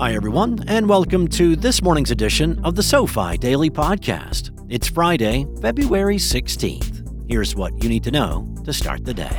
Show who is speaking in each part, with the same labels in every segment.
Speaker 1: Hi, everyone, and welcome to this morning's edition of the SoFi Daily Podcast. It's Friday, February 16th. Here's what you need to know to start the day.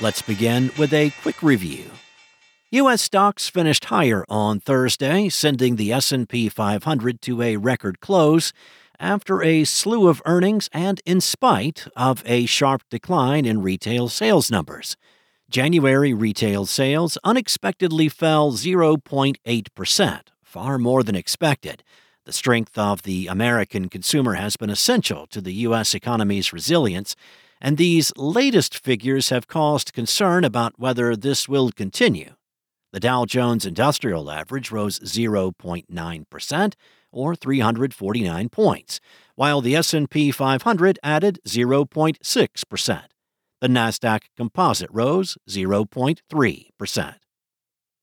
Speaker 1: Let's begin with a quick review. US stocks finished higher on Thursday, sending the S&P 500 to a record close after a slew of earnings and in spite of a sharp decline in retail sales numbers. January retail sales unexpectedly fell 0.8%, far more than expected. The strength of the American consumer has been essential to the U.S. economy's resilience, and these latest figures have caused concern about whether this will continue. The Dow Jones Industrial Average rose 0.9% or 349 points, while the S&P 500 added 0.6%. The Nasdaq Composite rose 0.3%.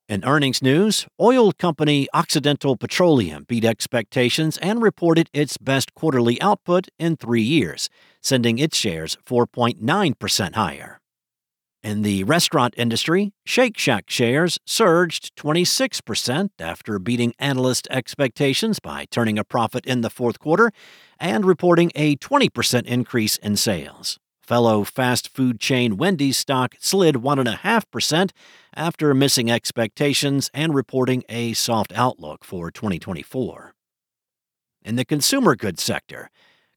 Speaker 1: In earnings news, oil company Occidental Petroleum beat expectations and reported its best quarterly output in 3 years, sending its shares 4.9% higher. In the restaurant industry, Shake Shack shares surged 26% after beating analyst expectations by turning a profit in the fourth quarter and reporting a 20% increase in sales. Fellow fast food chain Wendy's stock slid 1.5% after missing expectations and reporting a soft outlook for 2024. In the consumer goods sector,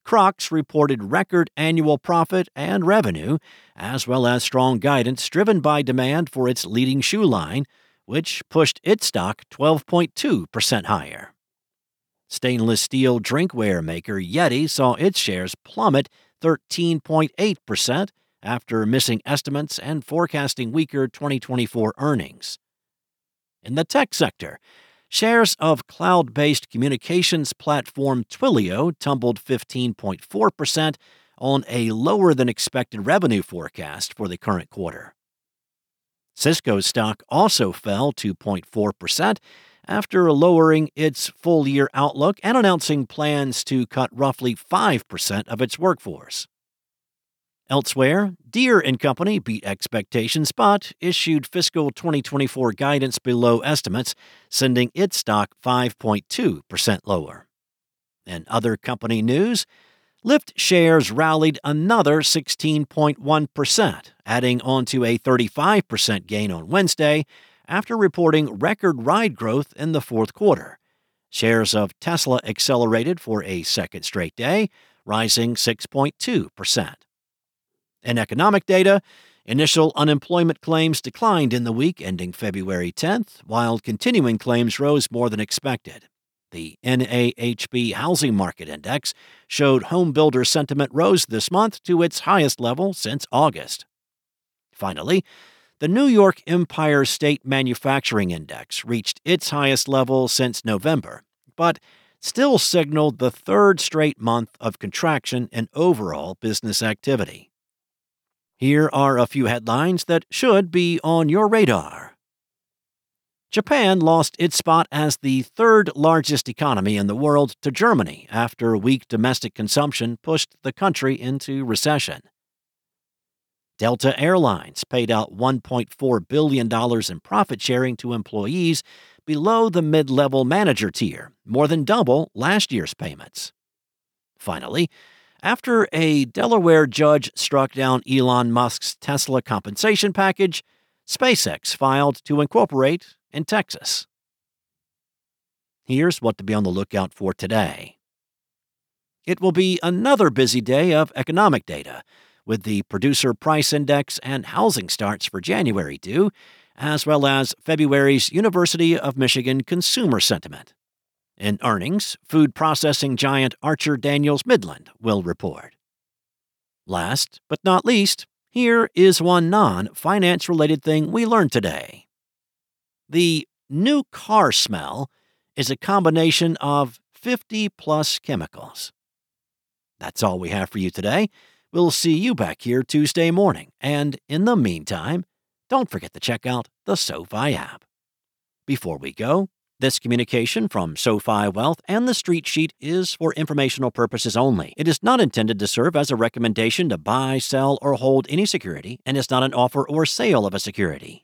Speaker 1: Crocs reported record annual profit and revenue, as well as strong guidance driven by demand for its leading shoe line, which pushed its stock 12.2% higher. Stainless steel drinkware maker Yeti saw its shares plummet 13.8% after missing estimates and forecasting weaker 2024 earnings. In the tech sector, Shares of cloud based communications platform Twilio tumbled 15.4% on a lower than expected revenue forecast for the current quarter. Cisco's stock also fell 2.4% after lowering its full year outlook and announcing plans to cut roughly 5% of its workforce. Elsewhere, Deere & Company beat expectations but issued fiscal 2024 guidance below estimates, sending its stock 5.2% lower. In other company news, Lyft shares rallied another 16.1%, adding on to a 35% gain on Wednesday after reporting record ride growth in the fourth quarter. Shares of Tesla accelerated for a second straight day, rising 6.2%. In economic data, initial unemployment claims declined in the week ending February 10th, while continuing claims rose more than expected. The NAHB Housing Market Index showed home builder sentiment rose this month to its highest level since August. Finally, the New York Empire State Manufacturing Index reached its highest level since November, but still signaled the third straight month of contraction in overall business activity. Here are a few headlines that should be on your radar. Japan lost its spot as the third largest economy in the world to Germany after weak domestic consumption pushed the country into recession. Delta Airlines paid out $1.4 billion in profit sharing to employees below the mid level manager tier, more than double last year's payments. Finally, after a Delaware judge struck down Elon Musk's Tesla compensation package, SpaceX filed to incorporate in Texas. Here's what to be on the lookout for today. It will be another busy day of economic data, with the Producer Price Index and housing starts for January due, as well as February's University of Michigan consumer sentiment. In earnings, food processing giant Archer Daniels Midland will report. Last but not least, here is one non finance related thing we learned today. The new car smell is a combination of 50 plus chemicals. That's all we have for you today. We'll see you back here Tuesday morning. And in the meantime, don't forget to check out the SoFi app. Before we go, this communication from SoFi Wealth and the Street Sheet is for informational purposes only. It is not intended to serve as a recommendation to buy, sell, or hold any security and is not an offer or sale of a security.